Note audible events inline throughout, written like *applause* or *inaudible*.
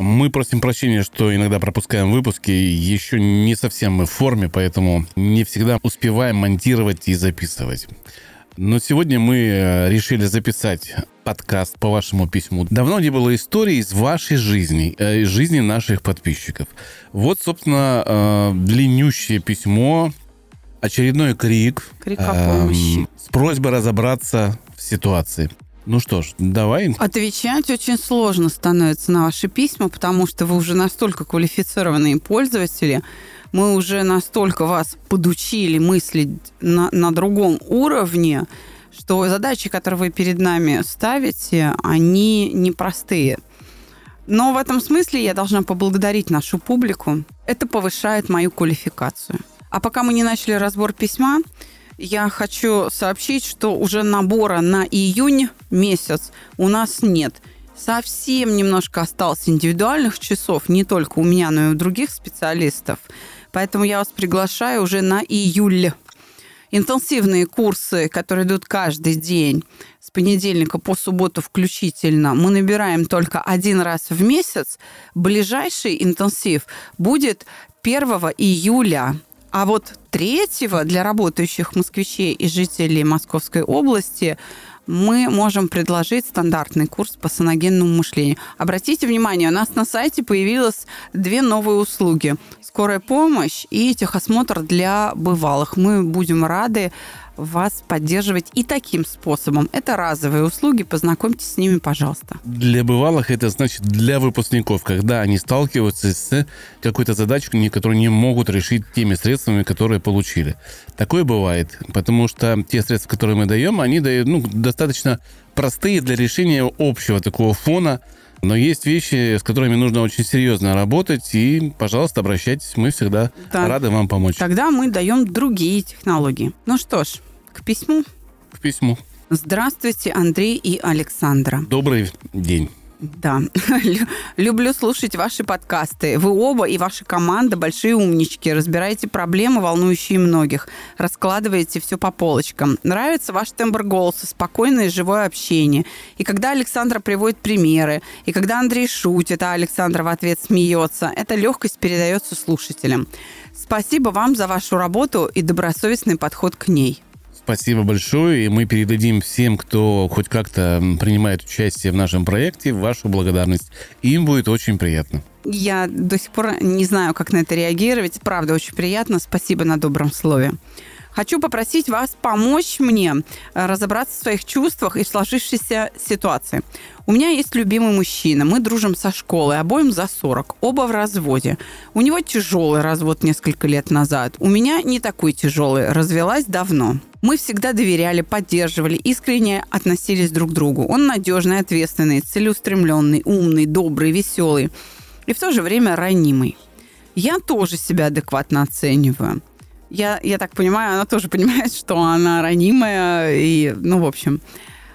Мы просим прощения, что иногда пропускаем выпуски. Еще не совсем мы в форме, поэтому не всегда успеваем монтировать и записывать. Но сегодня мы э, решили записать подкаст по вашему письму. Давно не было истории из вашей жизни, э, из жизни наших подписчиков. Вот, собственно, э, длиннющее письмо, очередной крик. Крик о помощи. Эм, с просьбой разобраться в ситуации. Ну что ж, давай. Отвечать очень сложно становится на ваши письма, потому что вы уже настолько квалифицированные пользователи, мы уже настолько вас подучили мыслить на, на другом уровне, что задачи, которые вы перед нами ставите, они непростые. Но в этом смысле я должна поблагодарить нашу публику. Это повышает мою квалификацию. А пока мы не начали разбор письма, я хочу сообщить, что уже набора на июнь месяц у нас нет. Совсем немножко осталось индивидуальных часов, не только у меня, но и у других специалистов. Поэтому я вас приглашаю уже на июль. Интенсивные курсы, которые идут каждый день, с понедельника по субботу включительно, мы набираем только один раз в месяц. Ближайший интенсив будет 1 июля. А вот третьего для работающих москвичей и жителей Московской области мы можем предложить стандартный курс по саногенному мышлению. Обратите внимание, у нас на сайте появилось две новые услуги. Скорая помощь и техосмотр для бывалых. Мы будем рады вас поддерживать и таким способом. Это разовые услуги, познакомьтесь с ними, пожалуйста. Для бывалых это значит для выпускников, когда они сталкиваются с какой-то задачей, которую не могут решить теми средствами, которые получили. Такое бывает, потому что те средства, которые мы даем, они дают ну, достаточно простые для решения общего такого фона, но есть вещи, с которыми нужно очень серьезно работать, и, пожалуйста, обращайтесь, мы всегда да. рады вам помочь. Тогда мы даем другие технологии. Ну что ж, к письму? К письму. Здравствуйте, Андрей и Александра. Добрый день. Да, *laughs* люблю слушать ваши подкасты. Вы оба и ваша команда большие умнички. Разбираете проблемы, волнующие многих. Раскладываете все по полочкам. Нравится ваш тембр голоса, спокойное и живое общение. И когда Александра приводит примеры, и когда Андрей шутит, а Александра в ответ смеется, эта легкость передается слушателям. Спасибо вам за вашу работу и добросовестный подход к ней. Спасибо большое, и мы передадим всем, кто хоть как-то принимает участие в нашем проекте, вашу благодарность. Им будет очень приятно. Я до сих пор не знаю, как на это реагировать. Правда, очень приятно. Спасибо на добром слове. Хочу попросить вас помочь мне э, разобраться в своих чувствах и в сложившейся ситуации. У меня есть любимый мужчина. Мы дружим со школы, обоим за 40. Оба в разводе. У него тяжелый развод несколько лет назад. У меня не такой тяжелый. Развелась давно. Мы всегда доверяли, поддерживали, искренне относились друг к другу. Он надежный, ответственный, целеустремленный, умный, добрый, веселый. И в то же время ранимый. Я тоже себя адекватно оцениваю. Я, я так понимаю, она тоже понимает, что она ранимая. И, ну, в общем,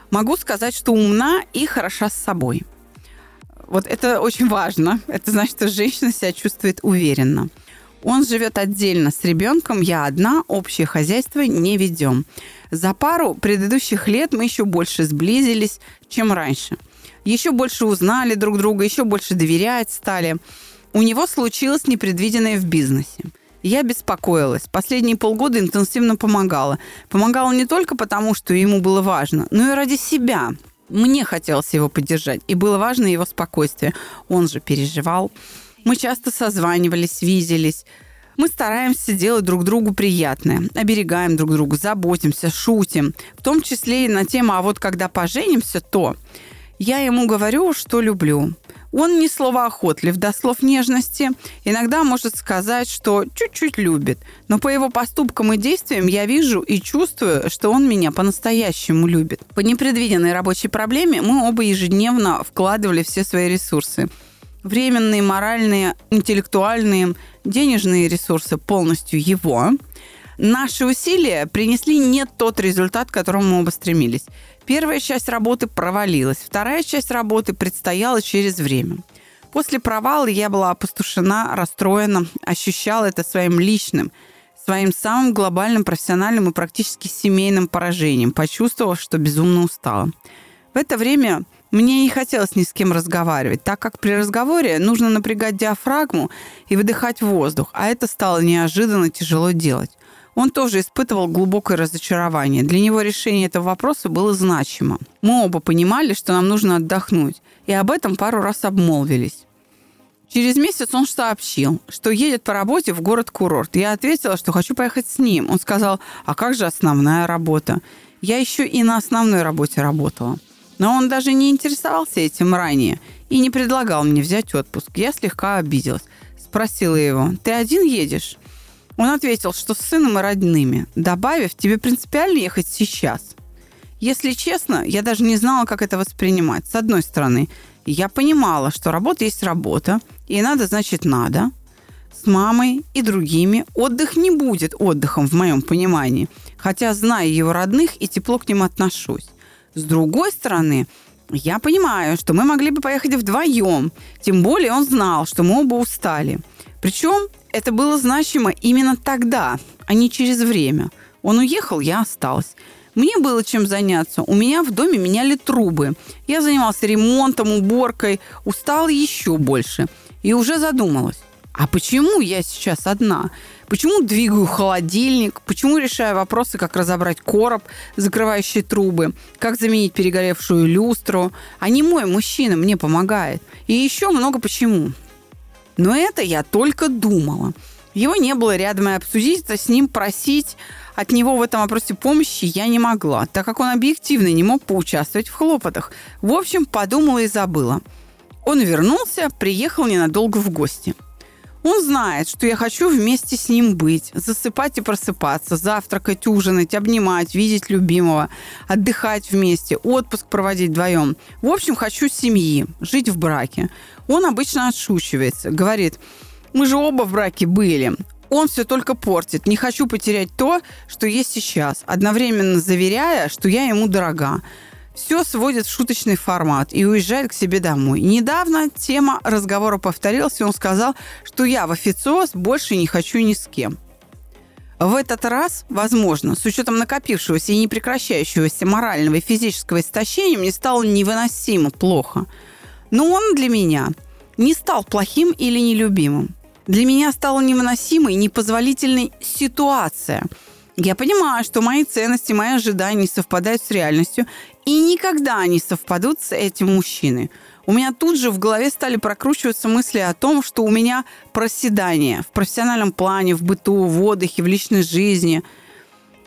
могу сказать, что умна и хороша с собой. Вот это очень важно. Это значит, что женщина себя чувствует уверенно. Он живет отдельно с ребенком, я одна, общее хозяйство не ведем. За пару предыдущих лет мы еще больше сблизились, чем раньше. Еще больше узнали друг друга, еще больше доверять стали. У него случилось непредвиденное в бизнесе. Я беспокоилась. Последние полгода интенсивно помогала. Помогала не только потому, что ему было важно, но и ради себя. Мне хотелось его поддержать, и было важно его спокойствие. Он же переживал. Мы часто созванивались, виделись. Мы стараемся делать друг другу приятное, оберегаем друг друга, заботимся, шутим. В том числе и на тему «А вот когда поженимся, то...» Я ему говорю, что люблю. Он не словоохотлив до слов нежности. Иногда может сказать, что чуть-чуть любит. Но по его поступкам и действиям я вижу и чувствую, что он меня по-настоящему любит. По непредвиденной рабочей проблеме мы оба ежедневно вкладывали все свои ресурсы. временные, моральные, интеллектуальные, денежные ресурсы полностью его. Наши усилия принесли не тот результат, к которому мы оба стремились. Первая часть работы провалилась, вторая часть работы предстояла через время. После провала я была опустошена, расстроена, ощущала это своим личным, своим самым глобальным профессиональным и практически семейным поражением, почувствовав, что безумно устала. В это время мне не хотелось ни с кем разговаривать, так как при разговоре нужно напрягать диафрагму и выдыхать воздух, а это стало неожиданно тяжело делать. Он тоже испытывал глубокое разочарование. Для него решение этого вопроса было значимо. Мы оба понимали, что нам нужно отдохнуть, и об этом пару раз обмолвились. Через месяц он сообщил, что едет по работе в город-курорт. Я ответила, что хочу поехать с ним. Он сказал, а как же основная работа? Я еще и на основной работе работала. Но он даже не интересовался этим ранее и не предлагал мне взять отпуск. Я слегка обиделась. Спросила его, ты один едешь? Он ответил, что с сыном и родными, добавив, тебе принципиально ехать сейчас. Если честно, я даже не знала, как это воспринимать. С одной стороны, я понимала, что работа есть работа, и надо, значит, надо. С мамой и другими отдых не будет отдыхом в моем понимании, хотя, зная его родных, и тепло к ним отношусь. С другой стороны, я понимаю, что мы могли бы поехать вдвоем, тем более он знал, что мы оба устали. Причем это было значимо именно тогда, а не через время. Он уехал, я осталась. Мне было чем заняться. У меня в доме меняли трубы. Я занимался ремонтом, уборкой, устала еще больше. И уже задумалась, а почему я сейчас одна? Почему двигаю холодильник? Почему решаю вопросы, как разобрать короб, закрывающий трубы, как заменить перегоревшую люстру? А не мой мужчина мне помогает. И еще много почему. Но это я только думала. Его не было рядом, и обсудить это с ним, просить от него в этом вопросе помощи я не могла, так как он объективно не мог поучаствовать в хлопотах. В общем, подумала и забыла. Он вернулся, приехал ненадолго в гости. Он знает, что я хочу вместе с ним быть, засыпать и просыпаться, завтракать, ужинать, обнимать, видеть любимого, отдыхать вместе, отпуск проводить вдвоем. В общем, хочу семьи, жить в браке. Он обычно отшучивается, говорит, мы же оба в браке были. Он все только портит. Не хочу потерять то, что есть сейчас, одновременно заверяя, что я ему дорога все сводит в шуточный формат и уезжает к себе домой. Недавно тема разговора повторилась, и он сказал, что я в официоз больше не хочу ни с кем. В этот раз, возможно, с учетом накопившегося и непрекращающегося морального и физического истощения, мне стало невыносимо плохо. Но он для меня не стал плохим или нелюбимым. Для меня стала невыносимой непозволительной ситуация – я понимаю, что мои ценности, мои ожидания совпадают с реальностью, и никогда не совпадут с этим мужчиной. У меня тут же в голове стали прокручиваться мысли о том, что у меня проседание в профессиональном плане, в быту, в отдыхе, в личной жизни –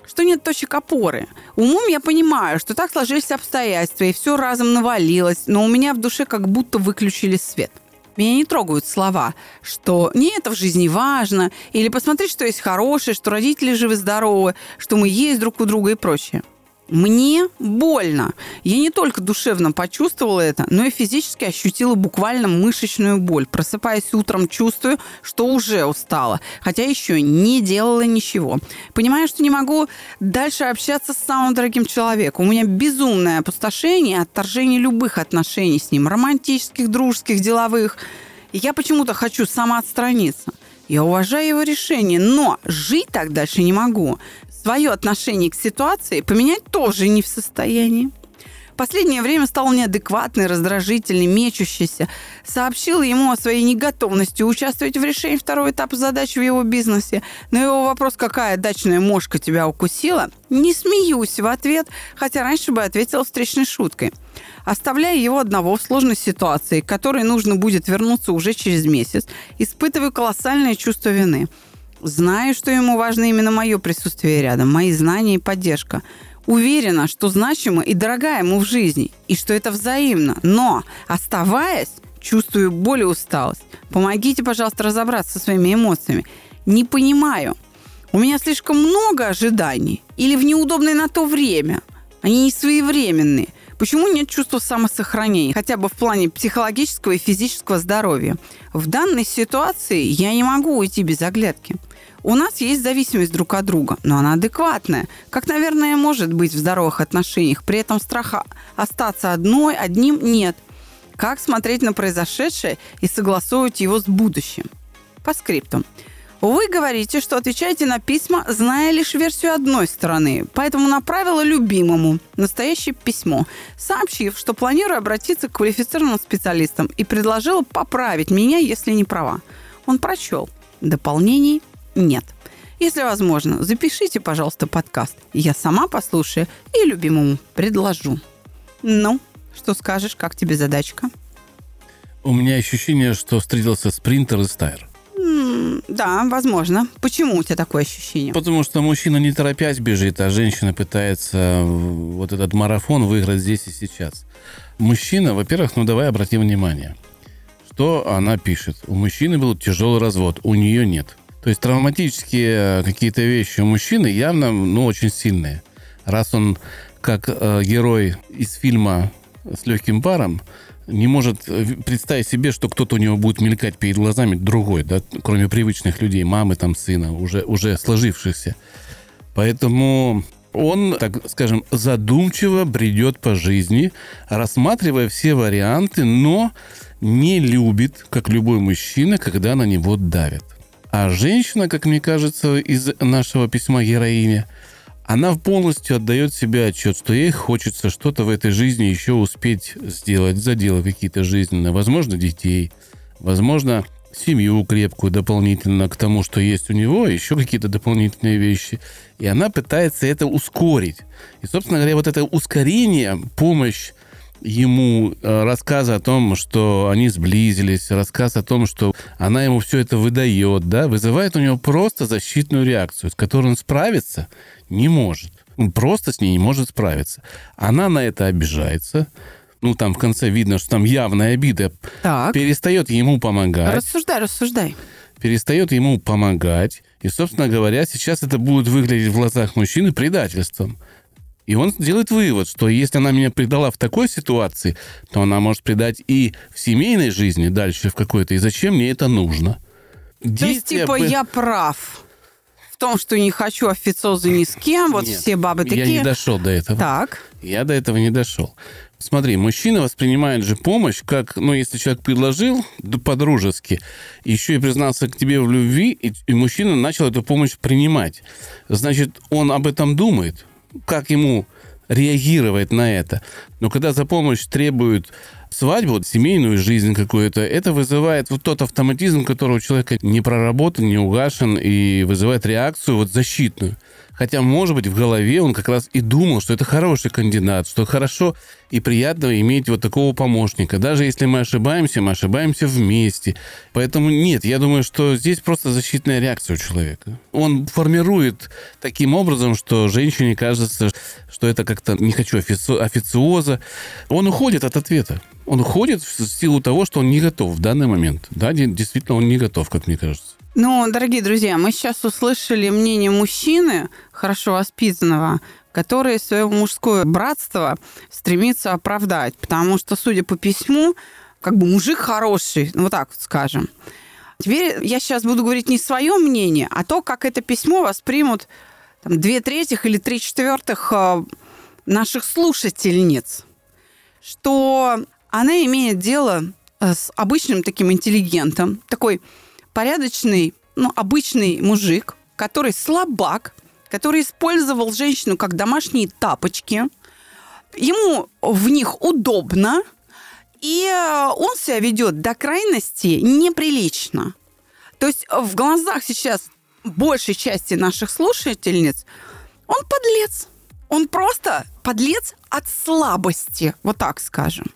что нет точек опоры. Умом я понимаю, что так сложились обстоятельства, и все разом навалилось, но у меня в душе как будто выключили свет – меня не трогают слова, что не это в жизни важно, или посмотри, что есть хорошее, что родители живы-здоровы, что мы есть друг у друга и прочее. Мне больно. Я не только душевно почувствовала это, но и физически ощутила буквально мышечную боль. Просыпаясь утром, чувствую, что уже устала, хотя еще не делала ничего. Понимаю, что не могу дальше общаться с самым дорогим человеком. У меня безумное опустошение, отторжение любых отношений с ним, романтических, дружеских, деловых. И я почему-то хочу самоотстраниться. Я уважаю его решение, но жить так дальше не могу свое отношение к ситуации поменять тоже не в состоянии. Последнее время стал неадекватный, раздражительный, мечущийся. Сообщил ему о своей неготовности участвовать в решении второго этапа задач в его бизнесе. На его вопрос, какая дачная мошка тебя укусила, не смеюсь в ответ, хотя раньше бы ответила встречной шуткой. Оставляя его одного в сложной ситуации, к которой нужно будет вернуться уже через месяц, испытываю колоссальное чувство вины – Знаю, что ему важно именно мое присутствие рядом, мои знания и поддержка. Уверена, что значима и дорога ему в жизни, и что это взаимно. Но, оставаясь, чувствую боль и усталость. Помогите, пожалуйста, разобраться со своими эмоциями. Не понимаю. У меня слишком много ожиданий или в неудобное на то время. Они не своевременные. Почему нет чувства самосохранения, хотя бы в плане психологического и физического здоровья? В данной ситуации я не могу уйти без оглядки. У нас есть зависимость друг от друга, но она адекватная, как, наверное, может быть в здоровых отношениях. При этом страха остаться одной, одним нет. Как смотреть на произошедшее и согласовывать его с будущим? По скриптам. Вы говорите, что отвечаете на письма, зная лишь версию одной стороны, поэтому направила любимому настоящее письмо, сообщив, что планирую обратиться к квалифицированным специалистам и предложила поправить меня, если не права. Он прочел. Дополнений нет. Если возможно, запишите, пожалуйста, подкаст. Я сама послушаю и любимому предложу. Ну, что скажешь, как тебе задачка? У меня ощущение, что встретился спринтер и стайр. Да, возможно. Почему у тебя такое ощущение? Потому что мужчина не торопясь бежит, а женщина пытается вот этот марафон выиграть здесь и сейчас. Мужчина, во-первых, ну давай обратим внимание, что она пишет. У мужчины был тяжелый развод, у нее нет. То есть травматические какие-то вещи у мужчины явно, ну, очень сильные. Раз он как э, герой из фильма с легким паром, не может э, представить себе, что кто-то у него будет мелькать перед глазами другой, да, кроме привычных людей, мамы, там, сына, уже, уже сложившихся. Поэтому он, так скажем, задумчиво бредет по жизни, рассматривая все варианты, но не любит, как любой мужчина, когда на него давят. А женщина, как мне кажется, из нашего письма героиня – она полностью отдает себе отчет, что ей хочется что-то в этой жизни еще успеть сделать, заделать какие-то жизненные, возможно, детей, возможно, семью крепкую дополнительно к тому, что есть у него, еще какие-то дополнительные вещи. И она пытается это ускорить. И, собственно говоря, вот это ускорение, помощь ему э, рассказ о том, что они сблизились, рассказ о том, что она ему все это выдает, да, вызывает у него просто защитную реакцию, с которой он справится не может. Он просто с ней не может справиться. Она на это обижается. Ну, там в конце видно, что там явная обида. Так. Перестает ему помогать. Рассуждай, рассуждай. Перестает ему помогать. И, собственно говоря, сейчас это будет выглядеть в глазах мужчины предательством. И он делает вывод, что если она меня предала в такой ситуации, то она может предать и в семейной жизни дальше в какой-то. И зачем мне это нужно? То есть, типа, я прав том, что не хочу официозы ни с кем, вот Нет, все бабы такие. Я не дошел до этого. Так. Я до этого не дошел. Смотри, мужчина воспринимает же помощь как, ну, если человек предложил да, по-дружески, еще и признался к тебе в любви, и, и мужчина начал эту помощь принимать. Значит, он об этом думает, как ему реагировать на это. Но когда за помощь требуют свадьбу, семейную жизнь какую-то, это вызывает вот тот автоматизм, который у человека не проработан, не угашен, и вызывает реакцию вот защитную. Хотя, может быть, в голове он как раз и думал, что это хороший кандидат, что хорошо и приятно иметь вот такого помощника. Даже если мы ошибаемся, мы ошибаемся вместе. Поэтому нет, я думаю, что здесь просто защитная реакция у человека. Он формирует таким образом, что женщине кажется, что это как-то не хочу офици- официоза. Он уходит от ответа. Он уходит в силу того, что он не готов в данный момент. Да, действительно, он не готов, как мне кажется. Ну, дорогие друзья, мы сейчас услышали мнение мужчины, хорошо воспитанного, который свое мужское братство стремится оправдать. Потому что, судя по письму, как бы мужик хороший, ну вот так вот скажем. Теперь я сейчас буду говорить не свое мнение, а то, как это письмо воспримут там, две третьих или три четвертых э, наших слушательниц. Что она имеет дело э, с обычным таким интеллигентом, такой порядочный, ну, обычный мужик, который слабак, который использовал женщину как домашние тапочки. Ему в них удобно, и он себя ведет до крайности неприлично. То есть в глазах сейчас большей части наших слушательниц он подлец. Он просто подлец от слабости, вот так скажем.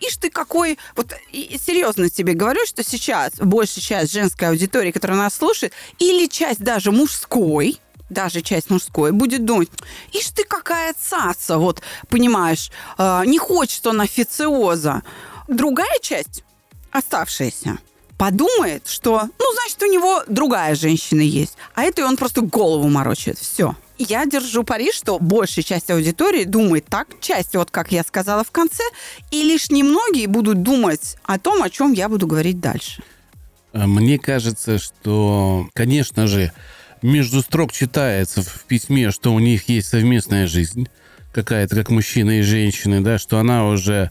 Ишь ты какой... Вот и, серьезно тебе говорю, что сейчас большая часть женской аудитории, которая нас слушает, или часть даже мужской, даже часть мужской, будет думать, ишь ты какая цаца, вот, понимаешь, э, не хочет он официоза. Другая часть, оставшаяся, подумает, что, ну, значит, у него другая женщина есть, а этой он просто голову морочит. Все. Я держу пари, что большая часть аудитории думает так, часть, вот как я сказала в конце, и лишь немногие будут думать о том, о чем я буду говорить дальше. Мне кажется, что, конечно же, между строк читается в письме, что у них есть совместная жизнь какая-то, как мужчина и женщины, да, что она уже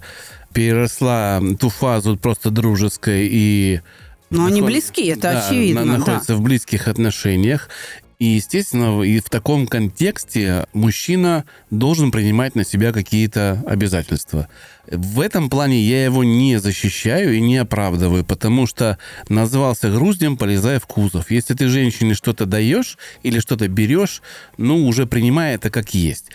переросла ту фазу просто дружеской и но они близки, это да, очевидно. Находятся да. в близких отношениях. И, естественно, и в таком контексте мужчина должен принимать на себя какие-то обязательства. В этом плане я его не защищаю и не оправдываю, потому что назвался груздем, полезая в кузов. Если ты женщине что-то даешь или что-то берешь, ну, уже принимай это как есть.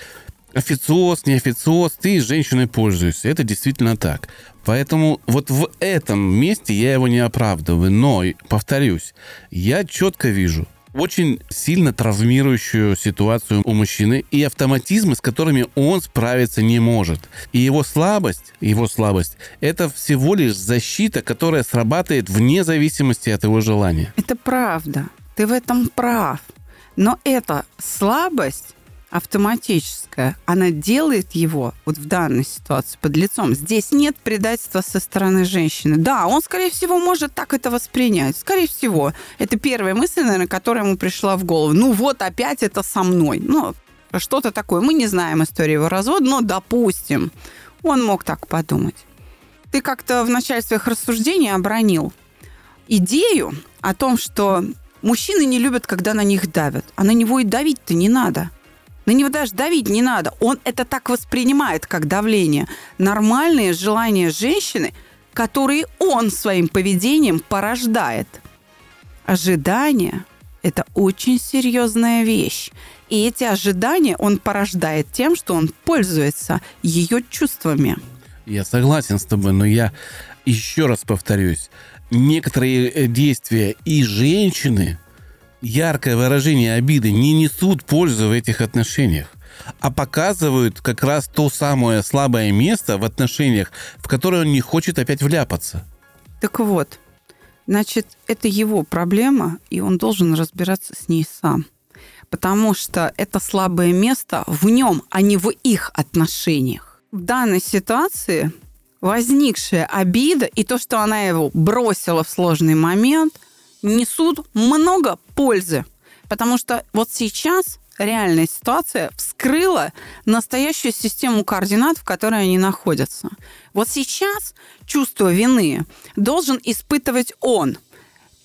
Официоз, не официоз, ты женщиной пользуешься. Это действительно так. Поэтому вот в этом месте я его не оправдываю. Но, повторюсь, я четко вижу, очень сильно травмирующую ситуацию у мужчины и автоматизмы, с которыми он справиться не может. И его слабость, его слабость, это всего лишь защита, которая срабатывает вне зависимости от его желания. Это правда. Ты в этом прав. Но эта слабость автоматическая, она делает его вот в данной ситуации под лицом. Здесь нет предательства со стороны женщины. Да, он, скорее всего, может так это воспринять. Скорее всего. Это первая мысль, наверное, которая ему пришла в голову. Ну вот опять это со мной. Ну, что-то такое. Мы не знаем историю его развода, но допустим, он мог так подумать. Ты как-то в начале своих рассуждений обронил идею о том, что мужчины не любят, когда на них давят. А на него и давить-то не надо. На него даже давить не надо. Он это так воспринимает, как давление. Нормальные желания женщины, которые он своим поведением порождает. Ожидание – это очень серьезная вещь. И эти ожидания он порождает тем, что он пользуется ее чувствами. Я согласен с тобой, но я еще раз повторюсь. Некоторые э, действия и женщины – яркое выражение обиды не несут пользы в этих отношениях, а показывают как раз то самое слабое место в отношениях, в которое он не хочет опять вляпаться. Так вот, значит, это его проблема, и он должен разбираться с ней сам. Потому что это слабое место в нем, а не в их отношениях. В данной ситуации возникшая обида и то, что она его бросила в сложный момент – несут много пользы. Потому что вот сейчас реальная ситуация вскрыла настоящую систему координат, в которой они находятся. Вот сейчас чувство вины должен испытывать он.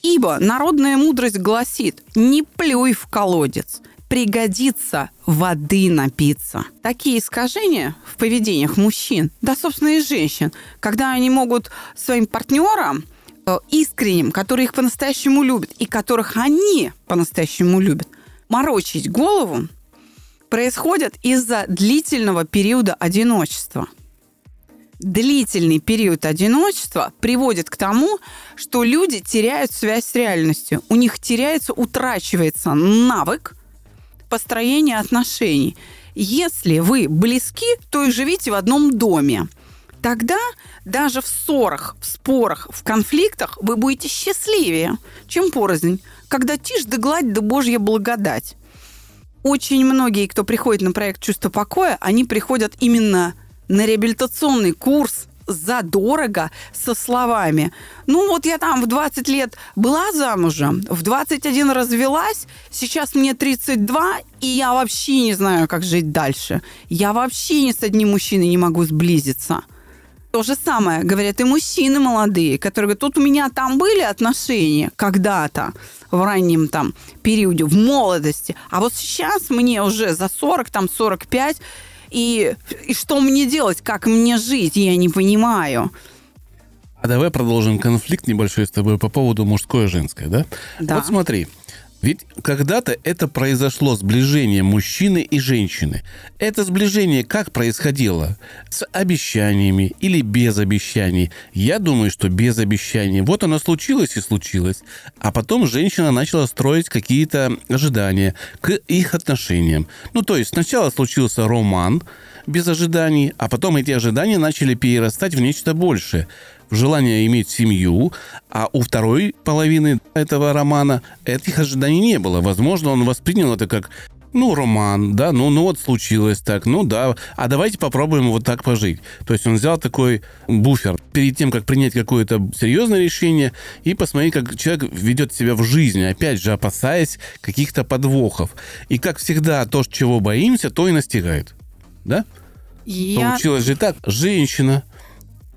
Ибо народная мудрость гласит, не плюй в колодец, пригодится воды напиться. Такие искажения в поведениях мужчин, да, собственно, и женщин, когда они могут своим партнерам искренним, которые их по-настоящему любят и которых они по-настоящему любят, морочить голову происходит из-за длительного периода одиночества. Длительный период одиночества приводит к тому, что люди теряют связь с реальностью. У них теряется, утрачивается навык построения отношений. Если вы близки, то и живите в одном доме тогда даже в ссорах, в спорах, в конфликтах вы будете счастливее, чем порознь, когда тишь да гладь да божья благодать. Очень многие, кто приходит на проект «Чувство покоя», они приходят именно на реабилитационный курс задорого со словами. Ну вот я там в 20 лет была замужем, в 21 развелась, сейчас мне 32, и я вообще не знаю, как жить дальше. Я вообще ни с одним мужчиной не могу сблизиться – то же самое говорят и мужчины молодые, которые говорят, тут у меня там были отношения когда-то в раннем там периоде, в молодости, а вот сейчас мне уже за 40, там 45, и, и что мне делать, как мне жить, я не понимаю. А давай продолжим конфликт небольшой с тобой по поводу мужское и женское, да? Да. Вот смотри, ведь когда-то это произошло сближение мужчины и женщины. Это сближение как происходило? С обещаниями или без обещаний? Я думаю, что без обещаний. Вот оно случилось и случилось. А потом женщина начала строить какие-то ожидания к их отношениям. Ну, то есть сначала случился роман без ожиданий, а потом эти ожидания начали перерастать в нечто большее желание иметь семью, а у второй половины этого романа этих ожиданий не было. Возможно, он воспринял это как ну, роман, да, ну, ну вот случилось так, ну да, а давайте попробуем вот так пожить. То есть он взял такой буфер перед тем, как принять какое-то серьезное решение и посмотреть, как человек ведет себя в жизни, опять же, опасаясь каких-то подвохов. И, как всегда, то, чего боимся, то и настигает. Да? Я... Получилось же так. Женщина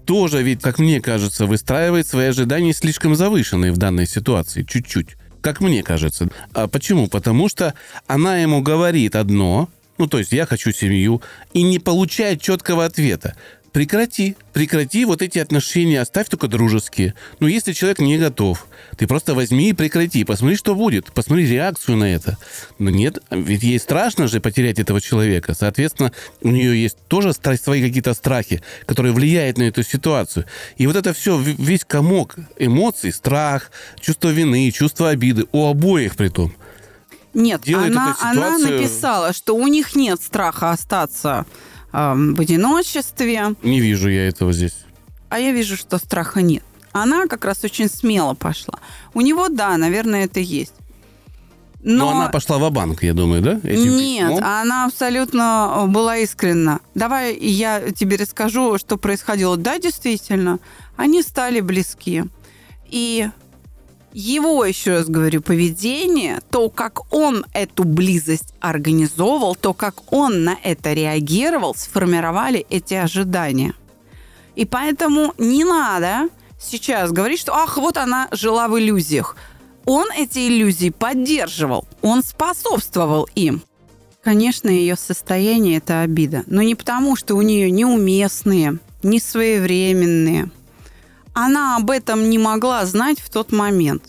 тоже ведь, как мне кажется, выстраивает свои ожидания слишком завышенные в данной ситуации, чуть-чуть как мне кажется. А почему? Потому что она ему говорит одно, ну, то есть я хочу семью, и не получает четкого ответа прекрати, прекрати вот эти отношения, оставь только дружеские. Но если человек не готов, ты просто возьми и прекрати, посмотри, что будет, посмотри реакцию на это. Но нет, ведь ей страшно же потерять этого человека. Соответственно, у нее есть тоже свои какие-то страхи, которые влияют на эту ситуацию. И вот это все, весь комок эмоций, страх, чувство вины, чувство обиды, у обоих при том. Нет, она, ситуацию... она написала, что у них нет страха остаться в одиночестве. Не вижу я этого здесь. А я вижу, что страха нет. Она как раз очень смело пошла. У него, да, наверное, это есть. Но, Но она пошла в банк я думаю, да? Этим Нет, письмом? она абсолютно была искренна. Давай я тебе расскажу, что происходило. Да, действительно, они стали близки. И его, еще раз говорю, поведение, то, как он эту близость организовывал, то, как он на это реагировал, сформировали эти ожидания. И поэтому не надо сейчас говорить, что ах, вот она жила в иллюзиях. Он эти иллюзии поддерживал, он способствовал им. Конечно, ее состояние – это обида. Но не потому, что у нее неуместные, не своевременные, она об этом не могла знать в тот момент.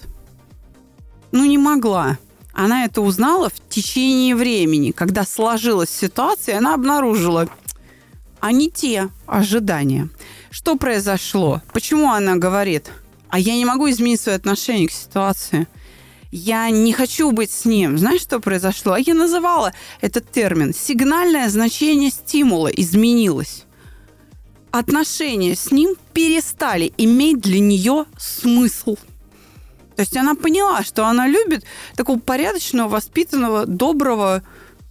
Ну, не могла. Она это узнала в течение времени, когда сложилась ситуация, она обнаружила, а не те ожидания. Что произошло? Почему она говорит, а я не могу изменить свое отношение к ситуации? Я не хочу быть с ним. Знаешь, что произошло? А я называла этот термин. Сигнальное значение стимула изменилось отношения с ним перестали иметь для нее смысл. То есть она поняла, что она любит такого порядочного, воспитанного, доброго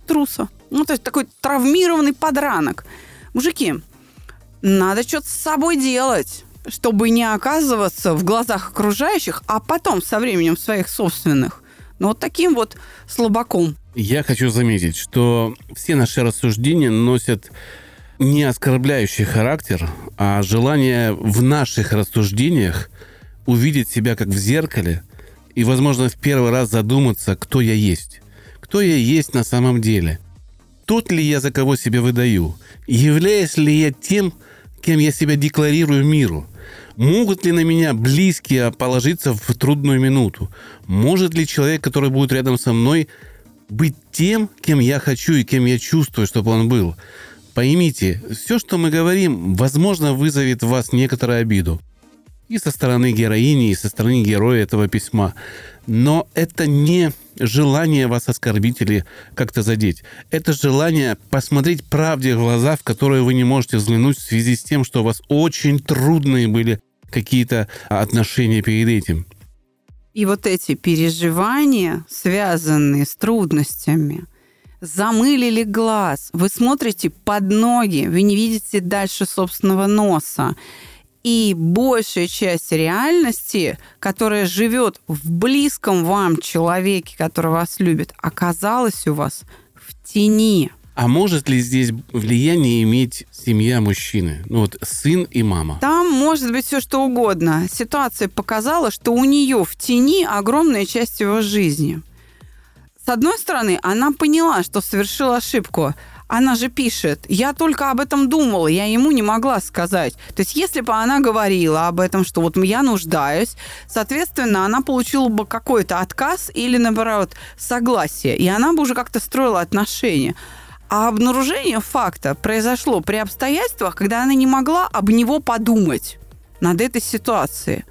труса. Ну, то есть такой травмированный подранок. Мужики, надо что-то с собой делать, чтобы не оказываться в глазах окружающих, а потом со временем своих собственных. Ну, вот таким вот слабаком. Я хочу заметить, что все наши рассуждения носят не оскорбляющий характер, а желание в наших рассуждениях увидеть себя как в зеркале и, возможно, в первый раз задуматься, кто я есть. Кто я есть на самом деле. Тот ли я, за кого себя выдаю? Являюсь ли я тем, кем я себя декларирую миру? Могут ли на меня близкие положиться в трудную минуту? Может ли человек, который будет рядом со мной, быть тем, кем я хочу и кем я чувствую, чтобы он был? Поймите, все, что мы говорим, возможно, вызовет в вас некоторую обиду. И со стороны героини, и со стороны героя этого письма. Но это не желание вас оскорбить или как-то задеть. Это желание посмотреть правде в глаза, в которые вы не можете взглянуть в связи с тем, что у вас очень трудные были какие-то отношения перед этим. И вот эти переживания, связанные с трудностями – замылили глаз, вы смотрите под ноги, вы не видите дальше собственного носа. И большая часть реальности, которая живет в близком вам человеке, который вас любит, оказалась у вас в тени. А может ли здесь влияние иметь семья мужчины? Ну вот сын и мама. Там может быть все что угодно. Ситуация показала, что у нее в тени огромная часть его жизни. С одной стороны, она поняла, что совершила ошибку. Она же пишет, я только об этом думала, я ему не могла сказать. То есть, если бы она говорила об этом, что вот я нуждаюсь, соответственно, она получила бы какой-то отказ или, наоборот, согласие, и она бы уже как-то строила отношения. А обнаружение факта произошло при обстоятельствах, когда она не могла об него подумать над этой ситуацией.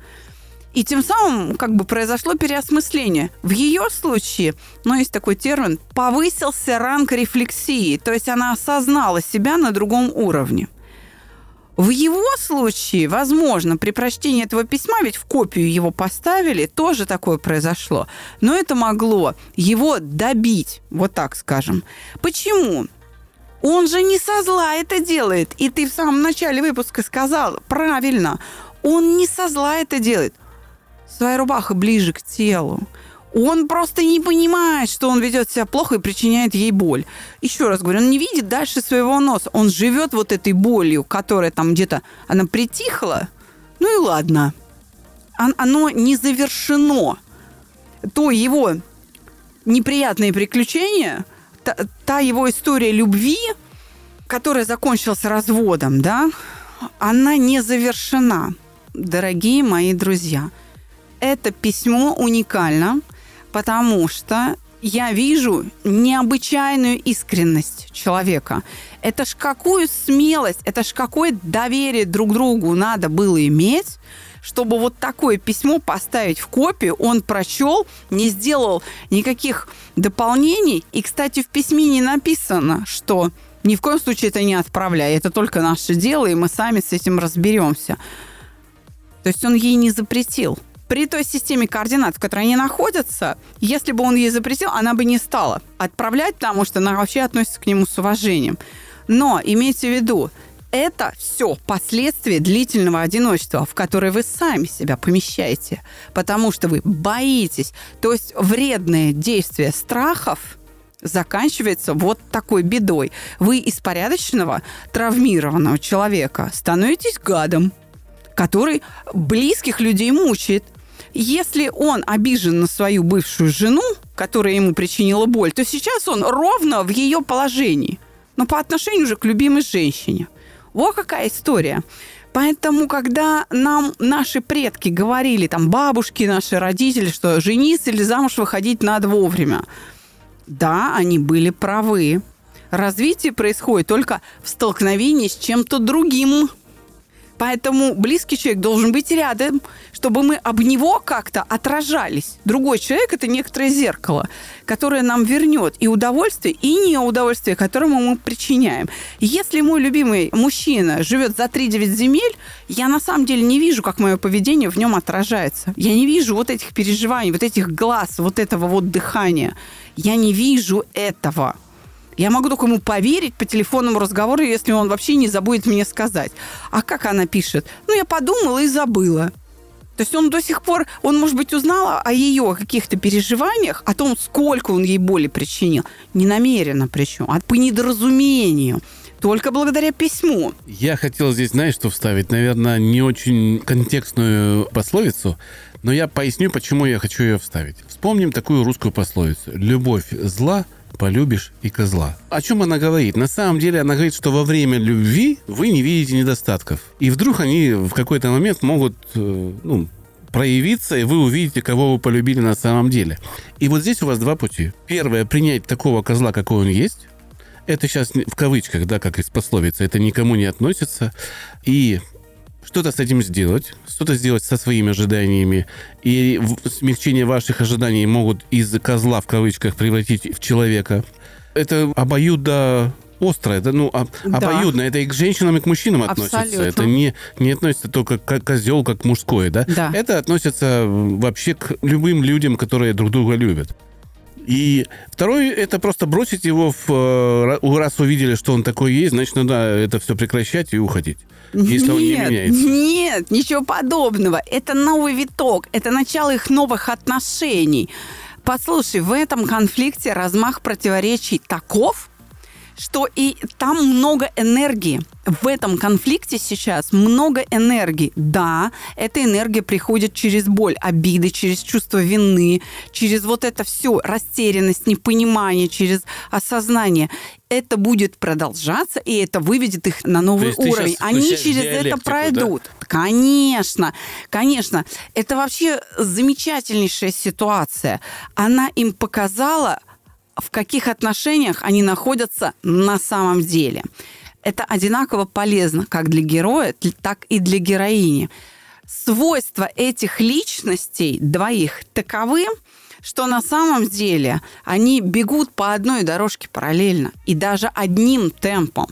И тем самым как бы произошло переосмысление. В ее случае, ну, есть такой термин, повысился ранг рефлексии, то есть она осознала себя на другом уровне. В его случае, возможно, при прочтении этого письма, ведь в копию его поставили, тоже такое произошло. Но это могло его добить, вот так скажем. Почему? Он же не со зла это делает. И ты в самом начале выпуска сказал правильно. Он не со зла это делает. Своя рубаха ближе к телу. Он просто не понимает, что он ведет себя плохо и причиняет ей боль. Еще раз говорю, он не видит дальше своего носа. Он живет вот этой болью, которая там где-то, она притихла. Ну и ладно. Оно не завершено. То его неприятные приключения, та, та его история любви, которая закончилась разводом, да, она не завершена. Дорогие мои друзья, это письмо уникально – потому что я вижу необычайную искренность человека. Это ж какую смелость, это ж какое доверие друг другу надо было иметь, чтобы вот такое письмо поставить в копию, он прочел, не сделал никаких дополнений. И, кстати, в письме не написано, что ни в коем случае это не отправляй, это только наше дело, и мы сами с этим разберемся. То есть он ей не запретил при той системе координат, в которой они находятся, если бы он ей запретил, она бы не стала отправлять, потому что она вообще относится к нему с уважением. Но имейте в виду, это все последствия длительного одиночества, в которое вы сами себя помещаете, потому что вы боитесь. То есть вредное действие страхов заканчивается вот такой бедой. Вы из порядочного, травмированного человека становитесь гадом, который близких людей мучает, если он обижен на свою бывшую жену, которая ему причинила боль, то сейчас он ровно в ее положении, но по отношению уже к любимой женщине. Вот какая история. Поэтому, когда нам наши предки говорили, там, бабушки, наши родители, что жениться или замуж выходить надо вовремя, да, они были правы. Развитие происходит только в столкновении с чем-то другим. Поэтому близкий человек должен быть рядом, чтобы мы об него как-то отражались. Другой человек – это некоторое зеркало, которое нам вернет и удовольствие, и неудовольствие, которому мы причиняем. Если мой любимый мужчина живет за 3-9 земель, я на самом деле не вижу, как мое поведение в нем отражается. Я не вижу вот этих переживаний, вот этих глаз, вот этого вот дыхания. Я не вижу этого. Я могу только ему поверить по телефонному разговору, если он вообще не забудет мне сказать. А как она пишет? Ну, я подумала и забыла. То есть он до сих пор, он, может быть, узнал о ее каких-то переживаниях, о том, сколько он ей боли причинил. Не намеренно причем, а по недоразумению. Только благодаря письму. Я хотел здесь, знаешь, что вставить? Наверное, не очень контекстную пословицу, но я поясню, почему я хочу ее вставить. Вспомним такую русскую пословицу. «Любовь зла, полюбишь и козла. О чем она говорит? На самом деле она говорит, что во время любви вы не видите недостатков. И вдруг они в какой-то момент могут э, ну, проявиться, и вы увидите, кого вы полюбили на самом деле. И вот здесь у вас два пути. Первое, принять такого козла, какой он есть. Это сейчас в кавычках, да, как из пословицы. Это никому не относится. И что-то с этим сделать, что-то сделать со своими ожиданиями. И смягчение ваших ожиданий могут из козла в кавычках превратить в человека. Это обоюдо остро, это ну а, да. обоюдно, это и к женщинам, и к мужчинам Абсолютно. относится. Это не, не относится только к козел, как мужское, да? да? Это относится вообще к любым людям, которые друг друга любят. И второй это просто бросить его в э, раз увидели, что он такой есть, значит, надо это все прекращать и уходить если нет, он не меняется. Нет, ничего подобного. Это новый виток, это начало их новых отношений. Послушай, в этом конфликте размах противоречий таков, что и там много энергии. В этом конфликте сейчас много энергии. Да, эта энергия приходит через боль, обиды, через чувство вины, через вот это все, растерянность, непонимание, через осознание. Это будет продолжаться, и это выведет их на новый уровень. Они через это пройдут. Да? Конечно, конечно. Это вообще замечательнейшая ситуация. Она им показала, в каких отношениях они находятся на самом деле. Это одинаково полезно как для героя, так и для героини. Свойства этих личностей двоих таковы, что на самом деле они бегут по одной дорожке параллельно и даже одним темпом.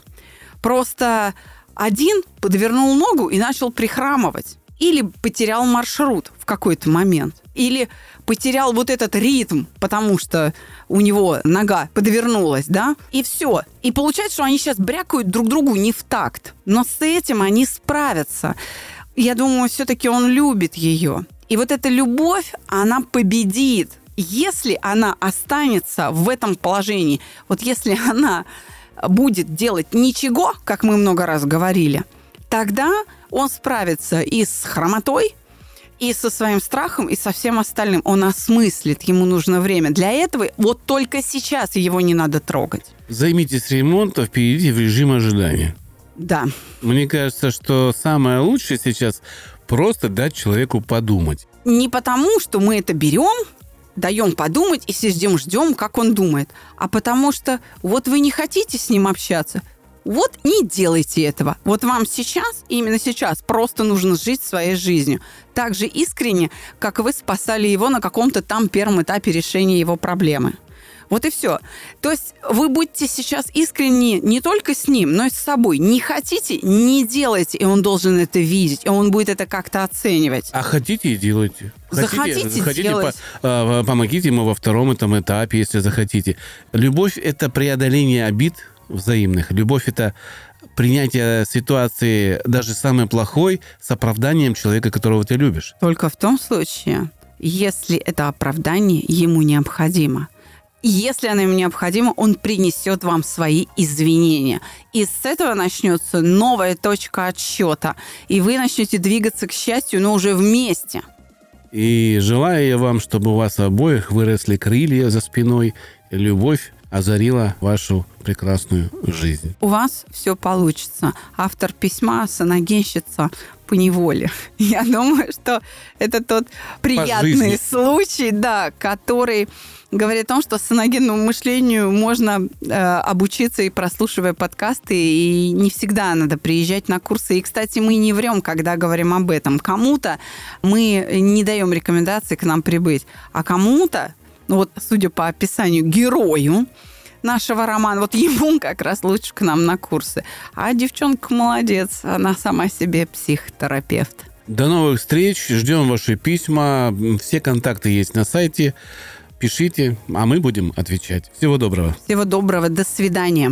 Просто один подвернул ногу и начал прихрамывать. Или потерял маршрут в какой-то момент. Или потерял вот этот ритм, потому что у него нога подвернулась, да, и все. И получается, что они сейчас брякают друг другу не в такт. Но с этим они справятся. Я думаю, все-таки он любит ее. И вот эта любовь, она победит. Если она останется в этом положении, вот если *laughs* она будет делать ничего, как мы много раз говорили, тогда он справится и с хромотой, и со своим страхом, и со всем остальным. Он осмыслит, ему нужно время. Для этого вот только сейчас его не надо трогать. Займитесь ремонтом, перейдите в режим ожидания. Да. Мне кажется, что самое лучшее сейчас просто дать человеку подумать. Не потому, что мы это берем, даем подумать и сидим, ждем, как он думает, а потому что вот вы не хотите с ним общаться – вот не делайте этого. Вот вам сейчас, именно сейчас, просто нужно жить своей жизнью. Так же искренне, как вы спасали его на каком-то там первом этапе решения его проблемы. Вот и все. То есть вы будете сейчас искренни не только с ним, но и с собой. Не хотите, не делайте, и он должен это видеть, и он будет это как-то оценивать. А хотите и делайте. Захотите, захотите делать. По, помогите ему во втором этом этапе, если захотите. Любовь – это преодоление обид – взаимных. Любовь – это принятие ситуации, даже самой плохой, с оправданием человека, которого ты любишь. Только в том случае, если это оправдание ему необходимо. Если оно ему необходимо, он принесет вам свои извинения. И с этого начнется новая точка отсчета. И вы начнете двигаться к счастью, но уже вместе. И желаю я вам, чтобы у вас обоих выросли крылья за спиной, любовь озарила вашу прекрасную жизнь. У вас все получится. Автор письма «Саногенщица по неволе». *laughs* Я думаю, что это тот приятный случай, да, который говорит о том, что саногенному мышлению можно э, обучиться и прослушивая подкасты, и не всегда надо приезжать на курсы. И, кстати, мы не врем, когда говорим об этом. Кому-то мы не даем рекомендации к нам прибыть, а кому-то ну вот, судя по описанию, герою нашего романа, вот ему как раз лучше к нам на курсы. А девчонка молодец, она сама себе психотерапевт. До новых встреч, ждем ваши письма, все контакты есть на сайте. Пишите, а мы будем отвечать. Всего доброго. Всего доброго, до свидания.